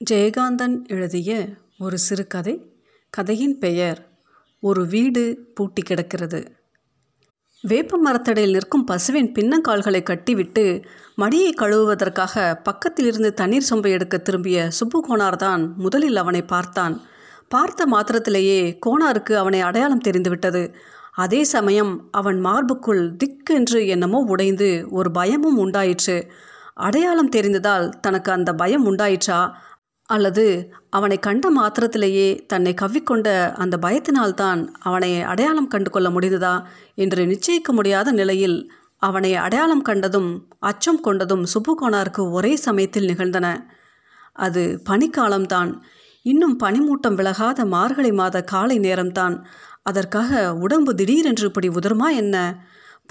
ஜெயகாந்தன் எழுதிய ஒரு சிறுகதை கதையின் பெயர் ஒரு வீடு பூட்டி கிடக்கிறது வேப்ப மரத்தடையில் நிற்கும் பசுவின் பின்னங்கால்களை கட்டிவிட்டு மடியை கழுவுவதற்காக பக்கத்திலிருந்து தண்ணீர் சொம்பை எடுக்க திரும்பிய சுப்பு கோனார்தான் முதலில் அவனை பார்த்தான். பார்த்த மாத்திரத்திலேயே கோனாருக்கு அவனை அடையாளம் தெரிந்துவிட்டது. அதே சமயம் அவன் மார்புக்குள் திக்கென்று என்னமோ உடைந்து ஒரு பயமும் உண்டாயிற்று. அடையாளம் தெரிந்ததால் தனக்கு அந்த பயம் உண்டாயிற்றா? அல்லது அவனை கண்ட மாத்திரத்திலேயே தன்னை கவ்விக்கொண்ட அந்த பயத்தினால்தான் அவனை அடையாளம் கண்டு கொள்ள முடிந்ததா என்று நிச்சயிக்க முடியாத நிலையில் அவனை அடையாளம் கண்டதும் அச்சம் கொண்டதும் சுப்புகோனாருக்கு ஒரே சமயத்தில் நிகழ்ந்தன. அது பனிக்காலம்தான். இன்னும் பனிமூட்டம் விலகாத மார்கழி மாத காலை நேரம்தான். அதற்காக உடம்பு திடீரென்று இப்படி உதருமா என்ன?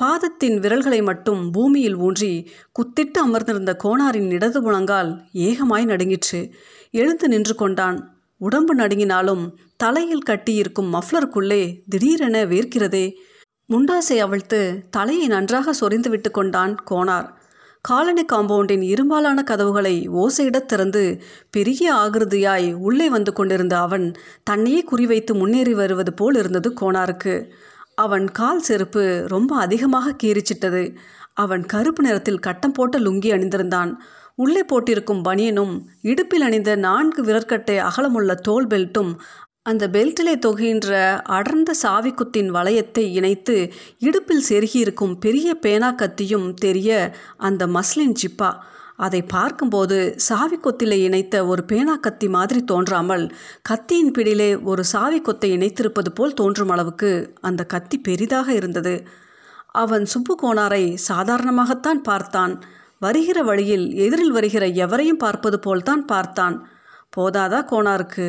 பாதத்தின் விரல்களை மட்டும் பூமியில் ஊன்றி குத்திட்டு அமர்ந்திருந்த கோணாரின் இடது புலங்கால் ஏகமாய் நடுங்கிற்று. எழுந்து நின்று கொண்டான். உடம்பு நடுங்கினாலும் தலையில் கட்டியிருக்கும் மஃப்ளருக்குள்ளே திடீரென வேர்க்கிறதே. முண்டாசை அவிழ்த்து தலையை நன்றாக சொரிந்து விட்டு கொண்டான் கோனார். காலனி காம்பவுண்டின் இரும்பாலான கதவுகளை ஓசையிடத் திறந்து பெரிய ஆகிருதியாய் உள்ளே வந்து கொண்டிருந்த அவன் தன்னையே குறிவைத்து முன்னேறி வருவது போல் இருந்தது கோனாருக்கு. அவன் கால் செருப்பு ரொம்ப அதிகமாக கீறிச்சிட்டது. அவன் கருப்பு நிறத்தில் கட்டம் போட்ட லுங்கி அணிந்திருந்தான். உள்ளே போட்டிருக்கும் பனியனும் இடுப்பில் அணிந்த நான்கு விரற்கட்டை அகலமுள்ள தோல் பெல்ட்டும் அந்த பெல்ட்டிலே தொகுகின்ற அடர்ந்த சாவிக்குத்தின் வளையத்தை இணைத்து இடுப்பில் செருகியிருக்கும் பெரிய பேனா கத்தியும் தெரிய அந்த மஸ்லின் ஜிப்பா அதை பார்க்கும்போது சாவி கொத்திலே இணைத்த ஒரு பேனா கத்தி மாதிரி தோன்றாமல் கத்தியின் பிடியிலே ஒரு சாவி கொத்தை இணைத்திருப்பது போல் தோன்றும் அளவுக்கு அந்த கத்தி பெரிதாக இருந்தது. அவன் சுப்பு கோனாரை சாதாரணமாகத்தான் பார்த்தான். வருகிற வழியில் எதிரில் வருகிற எவரையும் பார்ப்பது போல்தான் பார்த்தான். போதாதா கோனாருக்கு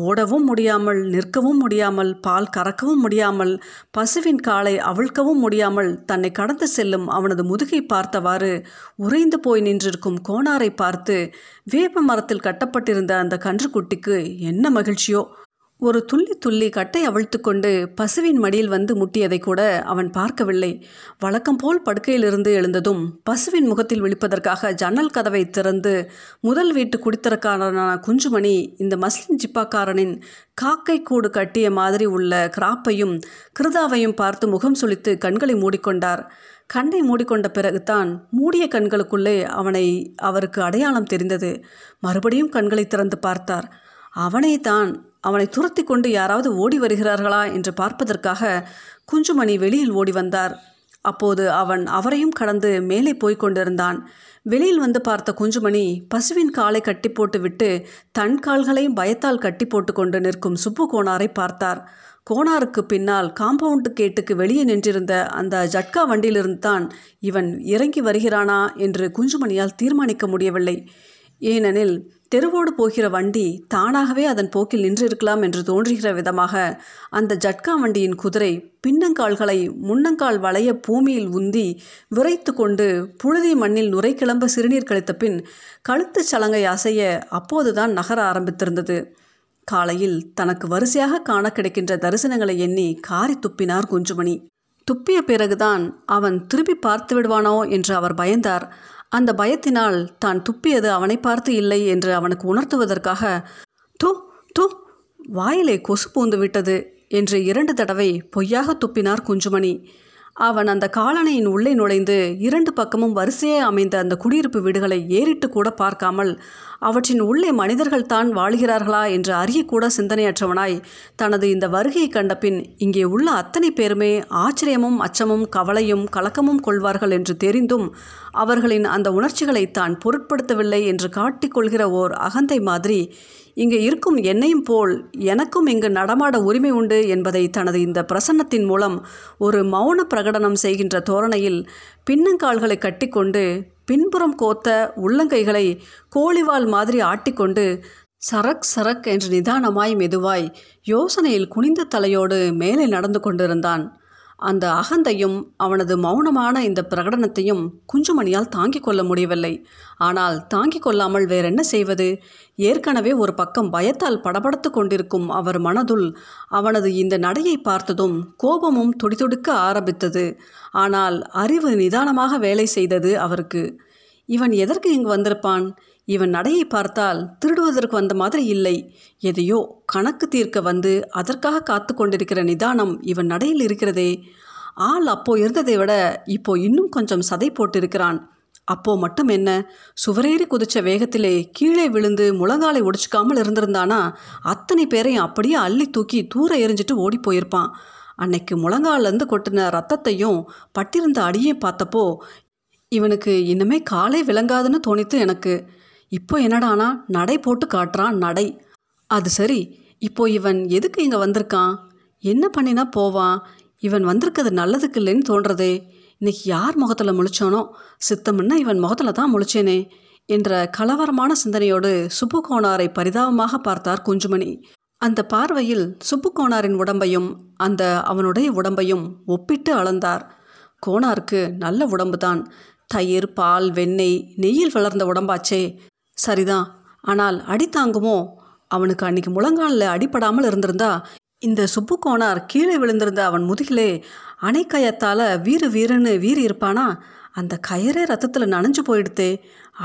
ஓடவும் முடியாமல் நிற்கவும் முடியாமல் பால் கறக்கவும் முடியாமல் பசுவின் காலை அவிழ்க்கவும் முடியாமல் தன்னை கடந்து செல்லும் அவனது முதுகை பார்த்தவாறு உறைந்து போய் நின்றிருக்கும் கோனாரை பார்த்து வேப்ப மரத்தில் கட்டப்பட்டிருந்த அந்த கன்றுக்குட்டிக்கு என்ன மகிழ்ச்சியோ? ஒரு துள்ளி துள்ளி கட்டை அவிழ்த்து கொண்டு பசுவின் மடியில் வந்து முட்டியதை கூட அவன் பார்க்கவில்லை. வழக்கம் போல் படுக்கையிலிருந்து எழுந்ததும் பசுவின் முகத்தில் விழிப்பதற்காக ஜன்னல் கதவை திறந்து முதல் வீட்டு குடித்தரக்காரனான குஞ்சுமணி இந்த மஸ்லின் ஜிப்பாக்காரனின் காக்கை கூடு கட்டிய மாதிரி உள்ள கிராப்பையும் கிருதாவையும் பார்த்து முகம் சுளித்து கண்களை மூடிக்கொண்டார். கண்ணை மூடிக்கொண்ட பிறகுதான் மூடிய கண்களுக்குள்ளே அவனை அவருக்கு அடையாளம் தெரிந்தது. மறுபடியும் கண்களை திறந்து பார்த்தார். அவனை தான் அவனை துரத்தி கொண்டு யாராவது ஓடி வருகிறார்களா என்று பார்ப்பதற்காக குஞ்சுமணி வெளியில் ஓடி வந்தார். அப்போது அவன் அவரையும் கடந்து மேலே போய்க் கொண்டிருந்தான். வெளியில் வந்து பார்த்த குஞ்சுமணி பசுவின் காலை கட்டி போட்டுவிட்டு தன் கால்களையும் பயத்தால் கட்டி போட்டு கொண்டு நிற்கும் சுப்பு கோணாரை பார்த்தார். கோனாருக்கு பின்னால் காம்பவுண்டு கேட்டுக்கு வெளியே நின்றிருந்த அந்த ஜட்கா வண்டியிலிருந்து தான் இவன் இறங்கி வருகிறானா என்று குஞ்சுமணியால் தீர்மானிக்க முடியவில்லை. ஏனெனில் தெருவோடு போகிற வண்டி தானாகவே அதன் போக்கில் நின்றிருக்கலாம் என்று தோன்றுகிற விதமாக அந்த ஜட்கா வண்டியின் குதிரை பின்னங்கால்களை முன்னங்கால் வளைய பூமியில் உந்தி விரைத்து கொண்டு புழுதி மண்ணில் நுரை கிளம்ப சிறுநீர் கழித்த பின் கழுத்து சலங்கை அசைய அப்போதுதான் நகர ஆரம்பித்திருந்தது. காலையில் தனக்கு வரிசையாக காண கிடைக்கின்ற தரிசனங்களை எண்ணி காரி துப்பினார் குஞ்சுமணி. துப்பிய பிறகுதான் அவன் திரும்பி பார்த்து விடுவானோ என்று அவர் பயந்தார். அந்த பயத்தினால் தான் துப்பியது அவனை பார்த்து இல்லை என்று அவனுக்கு உணர்த்துவதற்காக தூ தூ வாயிலே கொசு பூந்து விட்டது என்று இரண்டு தடவை பொய்யாக துப்பினார் குஞ்சுமணி. அவன் அந்த காலனையின் உள்ளே நுழைந்து இரண்டு பக்கமும் வரிசையே அமைந்த அந்த குடியிருப்பு வீடுகளை ஏறிட்டு கூட பார்க்காமல் அவற்றின் உள்ளே மனிதர்கள் தான் வாழ்கிறார்களா என்று அறியக்கூட சிந்தனையற்றவனாய் தனது இந்த வருகையை கண்டபின் இங்கே உள்ள அத்தனை பேருமே ஆச்சரியமும் அச்சமும் கவலையும் கலக்கமும் கொள்வார்கள் என்று தெரிந்தும் அவர்களின் அந்த உணர்ச்சிகளை தான் பொருட்படுத்தவில்லை என்று காட்டிக்கொள்கிற ஓர் அகந்தை மாதிரி இங்கே இருக்கும் என்னையும் போல் எனக்கும் இங்கு நடமாட உரிமை உண்டு என்பதை தனது இந்த பிரசன்னத்தின் மூலம் ஒரு மௌன பிரகடனம் செய்கின்ற தோரணையில் பின்னங்கால்களை கட்டிக்கொண்டு பின்புறம் கோத்த உள்ளங்கைகளை கோழிவால் மாதிரி ஆட்டிக்கொண்டு சரக் சரக் என்று நிதானமாய் மெதுவாய் யோசனையில் குனிந்த தலையோடு மேலே நடந்து கொண்டிருந்தான். அந்த அகந்தையும் அவனது மௌனமான இந்த பிரகடனத்தையும் குஞ்சுமணியால் தாங்கிக் கொள்ள முடியவில்லை. ஆனால் தாங்கிக் கொள்ளாமல் வேறென்ன செய்வது? ஏற்கனவே ஒரு பக்கம் பயத்தால் படபடத்து கொண்டிருக்கும் அவர் மனதுள் அவனது இந்த நடையை பார்த்ததும் கோபமும் துடிதுடிக்க ஆரம்பித்தது. ஆனால் அறிவு நிதானமாக வேலை செய்தது அவருக்கு. இவன் எதற்கு இங்கு வந்திருப்பான்? இவன் நடையை பார்த்தால் திருடுவதற்கு வந்த மாதிரி இல்லை. எதையோ கணக்கு தீர்க்க வந்து அதற்காக காத்து கொண்டிருக்கிற நிதானம் இவன் நடையில் இருக்கிறதே. ஆள் அப்போ இருந்ததை விட இப்போ இன்னும் கொஞ்சம் சதை போட்டிருக்கிறான். அப்போ மட்டும் என்ன? சுவரேறி குதிச்ச வேகத்திலே கீழே விழுந்து முழங்காலை உடைச்சிக்காமல் இருந்திருந்தானா? அத்தனை பேரையும் அப்படியே அள்ளி தூக்கி தூர எரிஞ்சிட்டு ஓடி போயிருப்பான். அன்னைக்கு முழங்காலேருந்து கொட்டின ரத்தத்தையும் பட்டிருந்த அடியையும் பார்த்தப்போ இவனுக்கு இன்னுமே காலே விளங்காதுன்னு தோணித்து எனக்கு. இப்போ என்னடானா நடை போட்டு காட்டுறான் நடை. அது சரி இப்போ இவன் எதுக்கு இங்கே வந்திருக்கான்? என்ன பண்ணினா போவான்? இவன் வந்திருக்கிறது நல்லதுக்கு இல்லைன்னு தோன்றதே. இன்னைக்கு யார் முகத்தில் முழிச்சானோ? சித்தம்னா இவன் முகத்தில் தான் முழிச்சேனே என்ற கலவரமான சிந்தனையோடு சுப்புகோணாரை பரிதாபமாக பார்த்தார் குஞ்சுமணி. அந்த பார்வையில் சுப்புக்கோணாரின் உடம்பையும் அந்த அவனுடைய உடம்பையும் ஒப்பிட்டு அளந்தார். கோணாருக்கு நல்ல உடம்புதான். தயிர் பால் வெண்ணெய் நெய்யில் வளர்ந்த உடம்பாச்சே. சரிதான். ஆனால் அடி தாங்குமோ? அவனுக்கு அன்னைக்கு முழங்காலில் அடிப்படாமல் இருந்திருந்தா இந்த சுப்பு கோணார் கீழே விழுந்திருந்த அவன் முதுகிலே அணைக்கயத்தால் வீறு வீறுன்னு வீறி இருப்பானா? அந்த கயரே ரத்தத்தில் நனைஞ்சு போயிடுத்தே.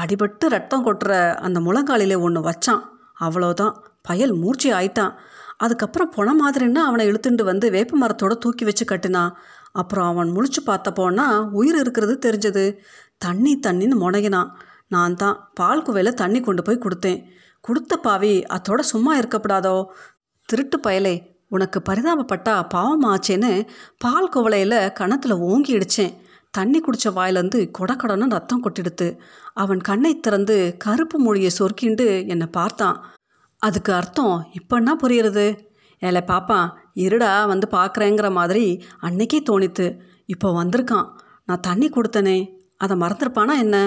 அடிபட்டு ரத்தம் கொட்டுற அந்த முழங்காலிலே ஒன்று வச்சான். அவ்வளோதான் பயல் மூர்ச்சி ஆயிட்டான். அதுக்கப்புறம் பொண மாதிரின்னா அவனை இழுத்துண்டு வந்து வேப்ப மரத்தோட தூக்கி வச்சு கட்டினான். அப்புறம் அவன் முழிச்சு பார்த்தப்போனா உயிர் இருக்கிறது தெரிஞ்சது. தண்ணி தண்ணின்னு முனகினான். நான் தான் பால் குவையில் தண்ணி கொண்டு போய் கொடுத்தேன். கொடுத்த பாவி அத்தோட சும்மா இருக்கப்படாதோ? திருட்டு பயலே உனக்கு பரிதாபப்பட்டா பாவமாச்சேன்னு பால் குவளையில் கணத்தில் ஓங்கி இடிச்சேன் தண்ணி குடித்த வாயிலேருந்து கொடக்கடன்னு ரத்தம் கொட்டிடுத்து. அவன் கண்ணை திறந்து கருப்பு மொழியை சொர்க்கிண்டு என்னை பார்த்தான். அதுக்கு அர்த்தம் இப்போன்னா புரியுறது? ஏல பாப்பான் இருடா வந்து பார்க்குறேங்கிற மாதிரி அன்னைக்கே தோணித்து இப்போ வந்திருக்கான். நான் தண்ணி கொடுத்தனே அதை மறந்துருப்பானா என்ன?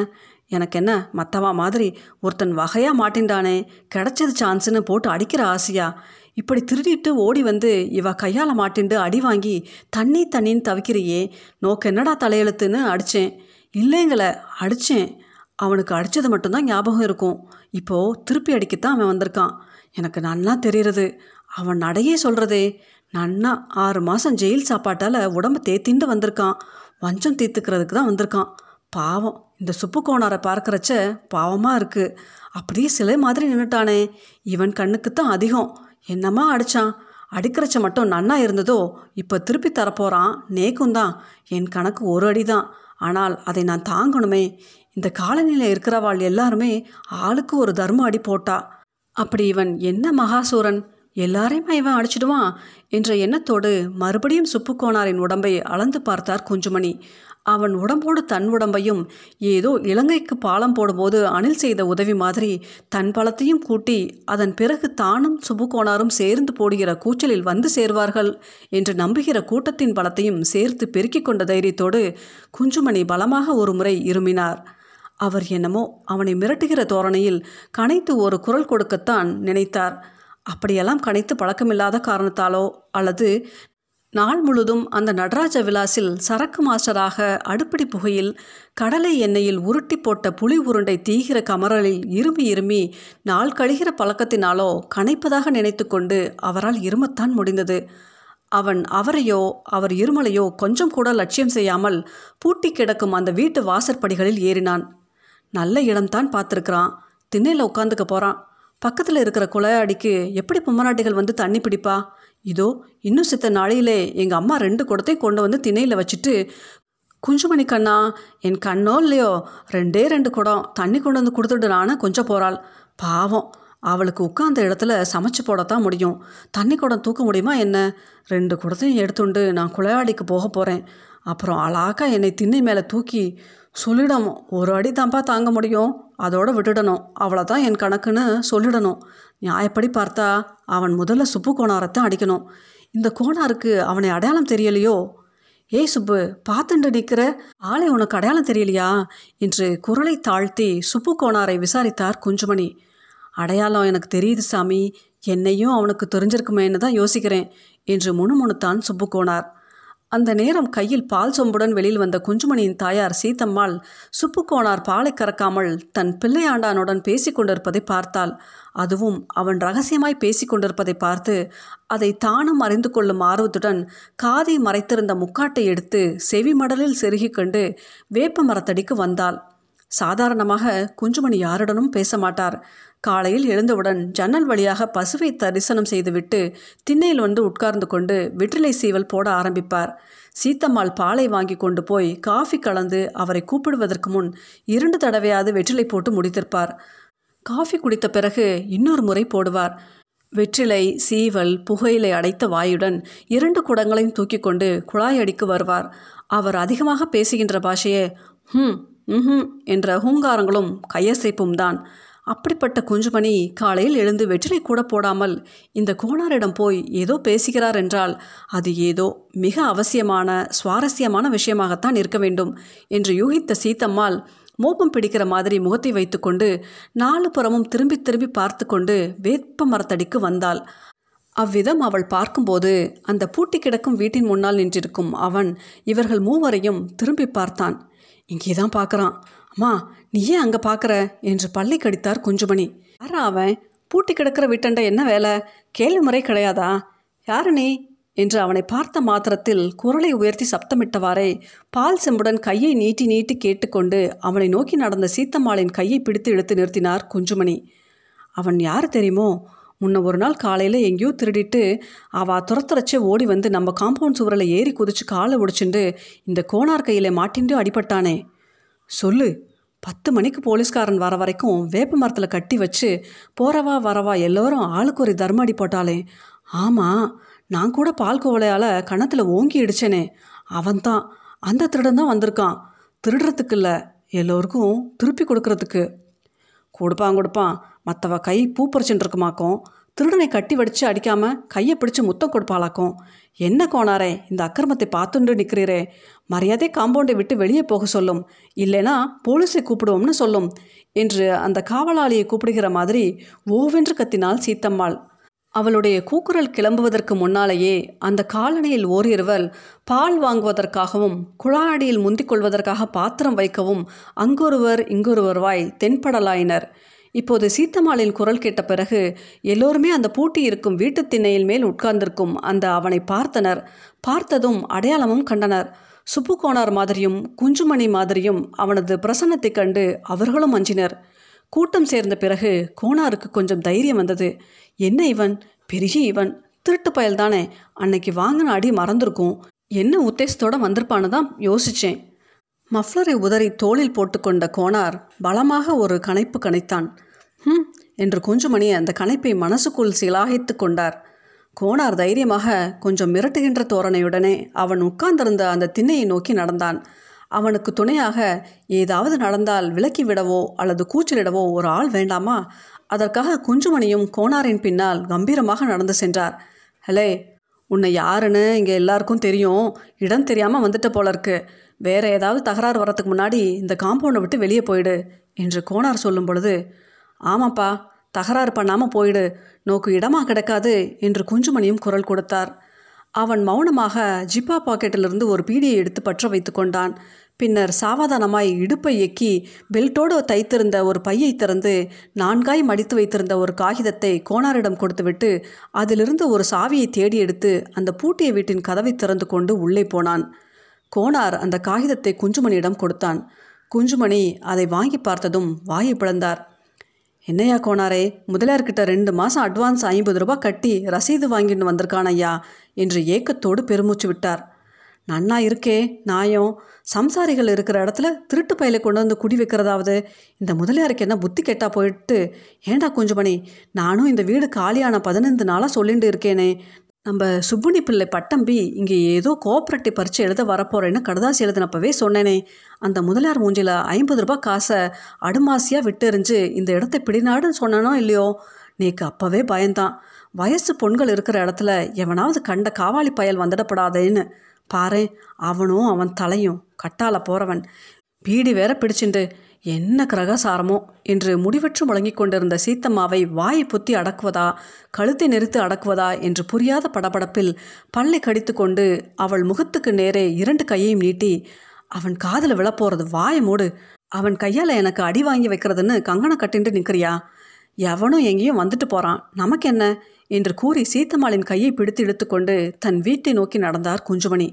எனக்கு என்ன மற்றவா மாதிரி ஒருத்தன் வகையாக மாட்டின்றானே கிடச்சது சான்ஸுன்னு போட்டு அடிக்கிற ஆசையா? இப்படி திருடிட்டு ஓடி வந்து இவ கையால் மாட்டிண்டு அடி வாங்கி தண்ணி தண்ணின்னு தவிக்கிறியே நோக்கு என்னடா தலையெழுத்துன்னு அடித்தேன் இல்லைங்கள அடித்தேன் அவனுக்கு அடித்தது மட்டும்தான் ஞாபகம் இருக்கும். இப்போது திருப்பி அடிக்கத்தான் அவன் வந்திருக்கான். எனக்கு நன்னா தெரிகிறது அவன் நடையே சொல்கிறதே நன்னா ஆறு மாதம் ஜெயில் சாப்பாட்டால் உடம்பு தேத்திண்டு வந்திருக்கான். வஞ்சம் தீர்த்துக்கிறதுக்கு தான் வந்திருக்கான். பாவம். இந்த சுப்பு கோணாரை பார்க்குறச்ச பாவமாக இருக்குது அப்படியே சிலை மாதிரி நின்றுட்டானே இவன் கண்ணுக்கு தான் அதிகம். என்னம்மா அடித்தான் அடிக்கிறச்ச மட்டும் நன்னா இருந்ததோ இப்போ திருப்பி தரப்போகிறான் நேக்கும் தான். என் கணக்கு ஒரு அடி தான் ஆனால் அதை நான் தாங்கணுமே. இந்த காலநிலையில் இருக்கிறவாள் எல்லாருமே ஆளுக்கு ஒரு தர்ம அடி போட்டா. அப்படி இவன் என்ன மகாசூரன்? எல்லாரையுமே இவன் அடிச்சிடுவான்? என்ற எண்ணத்தோடு மறுபடியும் சுப்புக்கோணாரின் உடம்பை அளந்து பார்த்தார் குஞ்சுமணி. அவன் உடம்போடு தன் உடம்பையும் ஏதோ இலங்கைக்கு பாலம் போடும்போது அணில் செய்த உதவி மாதிரி தன் பலத்தையும் கூட்டி அதன் பிறகு தானும் சுப்புக்கோணாரும் சேர்ந்து போடுகிற கூச்சலில் வந்து சேர்வார்கள் என்று நம்புகிற கூட்டத்தின் பலத்தையும் சேர்த்து பெருக்கிக் கொண்ட தைரியத்தோடு குஞ்சுமணி பலமாக ஒரு முறை இருமினார். அவர் என்னமோ அவனை மிரட்டுகிற தோரணையில் கனைத்து ஒரு குரல் கொடுக்கத்தான் நினைத்தார். அப்படியெல்லாம் கனைத்து பழக்கமில்லாத காரணத்தாலோ அல்லது நாள் முழுதும் அந்த நடராஜ விலாசில் சரக்கு மாஸ்டராக அடுப்படி புகையில் கடலை எண்ணெயில் உருட்டி போட்ட புளி உருண்டை தீகிற கமரலில் இருமி இருமி நாள் கழிகிற பழக்கத்தினாலோ கனைப்பதாக நினைத்து கொண்டு அவரால் இருமத்தான் முடிந்தது. அவன் அவரையோ அவர் இருமலையோ கொஞ்சம் கூட லட்சியம் செய்யாமல் பூட்டி கிடக்கும் அந்த வீட்டு வாசற்படிகளில் ஏறினான். நல்ல இடம்தான் பார்த்துருக்கிறான். திண்ணையில் உட்காந்துக்க போகிறான் பக்கத்தில் இருக்கிற குளையாடிக்கு எப்படி பொம்மநாட்டிகள் வந்து தண்ணி பிடிப்பா? இதோ இன்னும் சித்த நாளையிலே எங்கள் அம்மா ரெண்டு குடத்தை கொண்டு வந்து திணையில் வச்சுட்டு குஞ்சுமணி கண்ணா என் கண்ணோ இல்லையோ? ரெண்டே ரெண்டு குடம் தண்ணி கொண்டு வந்து கொடுத்துடுறான்னு கொஞ்சம் போகிறாள் பாவம் அவளுக்கு உட்காந்த இடத்துல சமைச்சு போடத்தான் முடியும். தண்ணி குடம் தூக்க முடியுமா என்ன? ரெண்டு குடத்தையும் எடுத்துண்டு நான் குளையாடிக்கு போக போகிறேன் அப்புறம் அழாக்கா என்னை திண்ணை மேலே தூக்கி சொல்லிடணும். ஒரு அடி தான்ப்பா தாங்க முடியும். அதோட விட்டுடணும். அவ்வளோதான் என் கணக்குன்னு சொல்லிடணும். நியாயப்படி பார்த்தா அவன் முதல்ல சுப்பு கோணாரத்தை அடிக்கணும். இந்த கோணாருக்கு அவனை அடையாளம் தெரியலையோ? ஏய் சுப்பு பார்த்துண்டு நிற்கிற ஆளை உனக்கு அடையாளம் தெரியலையா? என்று குரலை தாழ்த்தி சுப்பு கோணாரை விசாரித்தார் குஞ்சுமணி. அடையாளம் எனக்கு தெரியுது சாமி. என்னையும் அவனுக்கு தெரிஞ்சிருக்குமேன்னு தான் யோசிக்கிறேன் என்று முணுமுணுத்தான் சுப்புக்கோனார் அந்த நேரம் கையில் பால் சொம்புடன் வெளியில் வந்த குஞ்சுமணியின் தாயார் சீத்தம்மாள் சுப்புக்கோனார் பாலை கறக்காமல் தன் பிள்ளையாண்டானுடன் பேசிக் கொண்டிருப்பதை பார்த்தாள். அதுவும் அவன் ரகசியமாய் பேசிக் கொண்டிருப்பதை பார்த்து அதை தானும் அறிந்து கொள்ளும் ஆர்வத்துடன் காதை மறைத்திருந்த முக்காட்டை எடுத்து செவி மடலில் செருகிக் கொண்டு வேப்ப மரத்தடிக்கு வந்தாள். சாதாரணமாக குஞ்சுமணி யாருடனும் பேச மாட்டார். காலையில் எழுந்தவுடன் ஜன்னல் வழியாக பசுவை தரிசனம் செய்துவிட்டு திண்ணையில் வந்து உட்கார்ந்து கொண்டு வெற்றிலை சீவல் போட ஆரம்பிப்பார். சீத்தம்மாள் பாலை வாங்கி கொண்டு போய் காஃபி கலந்து அவரை கூப்பிடுவதற்கு முன் இரண்டு தடவையாவது வெற்றிலை போட்டு முடித்திருப்பார். காஃபி குடித்த பிறகு இன்னொரு முறை போடுவார். வெற்றிலை சீவல் புகையிலை அடைத்த வாயுடன் இரண்டு குடங்களையும் தூக்கி கொண்டு குழாய் அடிக்கு வருவார். அவர் அதிகமாக பேசுகின்ற பாஷையே ஹும் ம் என்ற ஹூங்காரங்களும் கையசைப்பும் தான். அப்படிப்பட்ட குஞ்சுமணி காலையில் எழுந்து வெற்றிலை கூட போடாமல் இந்த கோணாரிடம் போய் ஏதோ பேசுகிறார் என்றால் அது ஏதோ மிக அவசியமான சுவாரஸ்யமான விஷயமாகத்தான் இருக்க வேண்டும் என்று யூகித்த சீத்தம்மாள் மோப்பம் பிடிக்கிற மாதிரி முகத்தை வைத்துக்கொண்டு நாலு புறமும் திரும்பி திரும்பி பார்த்து கொண்டு வேப்ப மரத்தடிக்கு வந்தாள். அவ்விதம் அவள் பார்க்கும்போது அந்த பூட்டி கிடக்கும் வீட்டின் முன்னால் நின்றிருக்கும் அவன் இவர்கள் மூவரையும் திரும்பி பார்த்தான். இங்கே தான் பார்க்குறான். அம்மா நீ ஏன் அங்கே பார்க்குற என்று பள்ளி கடித்தார் குஞ்சுமணி. யாரா அவன்? பூட்டி கிடக்கிற வீட்டண்ட என்ன வேலை? கேள்வி முறை கிடையாதா? யாரு நீ? என்று அவனை பார்த்த மாத்திரத்தில் குரலை உயர்த்தி சப்தமிட்டவாறே பால் செம்புடன் கையை நீட்டி நீட்டி கேட்டுக்கொண்டு அவனை நோக்கி நடந்த சீத்தம்மாளின் கையை பிடித்து இழுத்து நிறுத்தினார் குஞ்சுமணி. அவன் யார் தெரியுமோ? முன்ன ஒரு நாள் காலையில் எங்கேயோ திருடிட்டு அவள் துரத்துறச்சே ஓடி வந்து நம்ம காம்பவுண்ட் சுவரில் ஏறி குதிச்சு காலை ஒடிச்சுண்டு இந்த கோணார் கையில் மாட்டின்ட்டு அடிபட்டானே. சொல்லு பத்து மணிக்கு போலீஸ்காரன் வர வரைக்கும் வேப்ப மரத்தில் கட்டி வச்சு போறவா வரவா எல்லோரும் ஆளுக்கு ஒரு தர்ம அடி போட்டாலே. ஆமாம் நான் கூட பால் கோவலையால் கணத்தில் ஓங்கி இடிச்சேனே அவன்தான் அந்த திருடன் தான் வந்திருக்கான். திருடுறதுக்கு இல்லை எல்லோருக்கும் திருப்பி கொடுக்கறதுக்கு. கொடுப்பான் கொடுப்பான். மற்றவ கை பூ பறிச்சுட்டு இருக்குமாக்கும். திருடனை கட்டி வடித்து அடிக்காமல் கையை பிடிச்சி முத்தம் கொடுப்பாளாக்கும். என்ன கோணாரே இந்த அக்கிரமத்தை பார்த்துண்டு நிற்கிறீரே மரியாதை காம்பவுண்டை விட்டு வெளியே போக சொல்லும். இல்லைனா போலீஸை கூப்பிடுவோம்னு சொல்லும். என்று அந்த காவலாளியை கூப்பிடுகிற மாதிரி ஓவென்று கத்தினாள் சீத்தம்மாள். அவளுடைய கூக்குரல் கிளம்புவதற்கு முன்னாலேயே அந்த காலனியில் ஓரிருவர் பால் வாங்குவதற்காகவும் குழாடியில் முந்திக் கொள்வதற்காக பாத்திரம் வைக்கவும் அங்கொருவர் இங்கொருவர்வாய் தென்படலாயினர். இப்போது சீத்தம்மாளின் குரல் கேட்ட பிறகு எல்லோருமே அந்த பூட்டி இருக்கும் வீட்டுத் திண்ணையில் மேல் உட்கார்ந்திருக்கும் அந்த அவனை பார்த்தனர். பார்த்ததும் அடையாளமும் கண்டனர். சுப்பு கோணார் மாதிரியும் குஞ்சுமணி மாதிரியும் அவனது பிரசன்னத்தைக் கண்டு அவர்களும் அஞ்சினர். கூட்டம் சேர்ந்த பிறகு கோணாருக்கு கொஞ்சம் தைரியம் வந்தது. என்ன இவன்? பெரிய இவன். திருட்டு பயல்தானே. அன்னைக்கு வாங்கின அடி மறந்துருக்கும். என்ன உத்தேசத்தோட வந்திருப்பான்னு தான் யோசித்தேன் மஃப்ளரை உதறி தோளில் போட்டுக்கொண்ட கோணார் பலமாக ஒரு கணைப்பு கணைத்தான். ஹம் என்று குஞ்சுமணி அந்த கணைப்பை மனசுக்குள் சிலாகித்து கொண்டார். கோணார் தைரியமாக கொஞ்சம் மிரட்டுகின்ற தோரணையுடனே அவன் உட்கார்ந்திருந்த அந்த திண்ணையை நோக்கி நடந்தான். அவனுக்கு துணையாக ஏதாவது நடந்தால் விலக்கி விடவோ அல்லது கூச்சலிடவோ ஒரு ஆள் வேண்டாமா? அதற்காக குஞ்சுமணியும் கோணாரின் பின்னால் கம்பீரமாக நடந்து சென்றார். ஹலே உன்னை யாருன்னு இங்கே எல்லாருக்கும் தெரியும். இடம் தெரியாமல் வந்துட்ட போல இருக்கு. வேற ஏதாவது தகராறு வரத்துக்கு முன்னாடி இந்த காம்பவுண்டை விட்டு வெளியே போயிடு என்று கோணார் சொல்லும் பொழுது ஆமாப்பா தகராறு பண்ணாமல் போயிடு. நோக்கு இடமா கிடக்காது என்று குஞ்சுமணியும் குரல் கொடுத்தார். அவன் மௌனமாக ஜிப்பா பாக்கெட்டிலிருந்து ஒரு பீடியை எடுத்து பற்ற வைத்து கொண்டான். பின்னர் சாவதானமாய் இடுப்பை எக்கி பெல்ட்டோடு தைத்திருந்த ஒரு பையை திறந்து நான்காய் மடித்து வைத்திருந்த ஒரு காகிதத்தை கோணாரிடம் கொடுத்துவிட்டு அதிலிருந்து ஒரு சாவியை தேடி எடுத்து அந்த பூட்டிய வீட்டின் கதவை திறந்து கொண்டு உள்ளே போனான். கோணார் அந்த காகிதத்தை குஞ்சுமணியிடம் கொடுத்தான். குஞ்சுமணி அதை வாங்கி பார்த்ததும் வாயை பிளந்தார். என்னையா கோணாரே முதலியார்கிட்ட ரெண்டு மாதம் அட்வான்ஸ் ஐம்பது ரூபாய் கட்டி ரசீது வாங்கிட்டு வந்திருக்கான் ஐயா என்று ஏக்கத்தோடு பெருமூச்சு விட்டார். நன்னா இருக்கே நாயம். சம்சாரிகள் இருக்கிற இடத்துல திருட்டு பயிலை கொண்டு வந்து குடி வைக்கிறதாவது. இந்த முதலியாருக்கு என்ன புத்தி கெட்டா போயிட்டு ஏண்டா குஞ்சுமணி நானும் இந்த வீடு காலியான பதினைந்து நாளாக சொல்லிட்டு இருக்கேனே. நம்ம சுப்புனி பிள்ளை பட்டம்பி இங்கே ஏதோ கோஆப்ரேட்டிவ் பரிச்சு எழுத வரப்போறேன்னு கடதாசி எழுதினப்பவே சொன்னேனே. அந்த முதலியார் மூஞ்சியில் ஐம்பது ரூபாய் காசை அடுமாசியாக விட்டெறிஞ்சு இந்த இடத்தை பிடிநாடுன்னு சொன்னனோ இல்லையோ? நேக்கு அப்போவே பயந்தான். வயசு பொண்கள் இருக்கிற இடத்துல எவனாவது கண்ட காவாலி பயல் வந்துடப்படாதேன்னு. பாரு அவனும் அவன் தலையும் கட்டால போறவன். பீடி வேற பிடிச்சிண்டு என்ன கிரகசாரமோ? என்று முடிவற்று முழங்கிக் கொண்டிருந்த சீத்தம்மாவை வாயை புத்தி அடக்குவதா கழுத்தை நெரித்து அடக்குவதா என்று புரியாத படபடப்பில் பல்லை கடித்து கொண்டு அவள் முகத்துக்கு நேரே இரண்டு கையையும் நீட்டி அவன் காதில் விழப்போறது வாய மூடு. அவன் கையால் எனக்கு அடி வாங்கி வைக்கிறதுன்னு கங்கணம் கட்டிண்டு நிற்கிறியா எவனும் எங்கேயும் வந்துட்டு போகிறான் நமக்கு என்ன என்று கூறி சீத்தம்மாளின் கையை பிடித்து இழுத்துக்கொண்டு தன் வீட்டை நோக்கி நடந்தார் குஞ்சுமணி.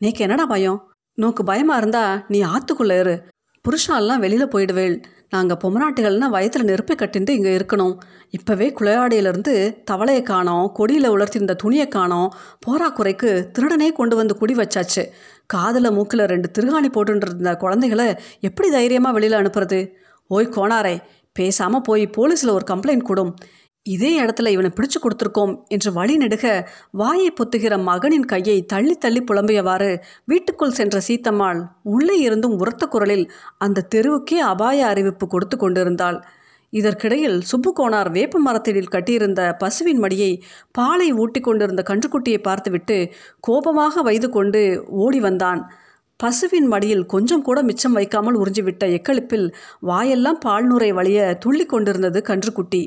நீக்கு என்னடா பயம்? நோக்கு பயமாக இருந்தா நீ ஆத்துக்குள்ளே இரு. புருஷாலாம் வெளியில் போயிடுவேள். நாங்கள் பொம்மநாட்டிகள்னா வயத்தில் நெருப்பை கட்டிட்டு இங்கே இருக்கணும். இப்போவே குளையாடியிலேருந்து தவளையை காணோம் கொடியில் உலர்த்திருந்த துணியை காணோம். போராக்குறைக்கு திருடனே கொண்டு வந்து குடி வச்சாச்சு. காதில் மூக்கில் ரெண்டு திருகாணி போட்டுருந்த இருந்த குழந்தைகளை எப்படி தைரியமாக வெளியில் அனுப்புறது? ஓய் கோணாரே பேசாமல் போய் போலீஸில் ஒரு கம்ப்ளைண்ட் கொடும் இதே இடத்துல இவனை பிடிச்சு கொடுத்துருக்கோம் என்று வழி நெடுக வாயை பொத்துகிற மகனின் கையை தள்ளி தள்ளி புலம்பியவாறு வீட்டுக்குள் சென்ற சீத்தம்மாள் உள்ளே இருந்தும் உரத்த குரலில் அந்த தெருவுக்கே அபாய அறிவிப்பு கொடுத்து கொண்டிருந்தாள். இதற்கிடையில் சுப்புகோணார் வேப்ப மரத்தடியில் கட்டியிருந்த பசுவின் மடியை பாலை ஊட்டி கொண்டிருந்த கன்றுக்குட்டியை பார்த்துவிட்டு கோபமாக வைது கொண்டு ஓடி வந்தான். பசுவின் மடியில் கொஞ்சம் கூட மிச்சம் வைக்காமல் உறிஞ்சிவிட்ட எக்களிப்பில் வாயெல்லாம் பால் நுரை வழிய துள்ளி கொண்டிருந்தது கன்றுக்குட்டி.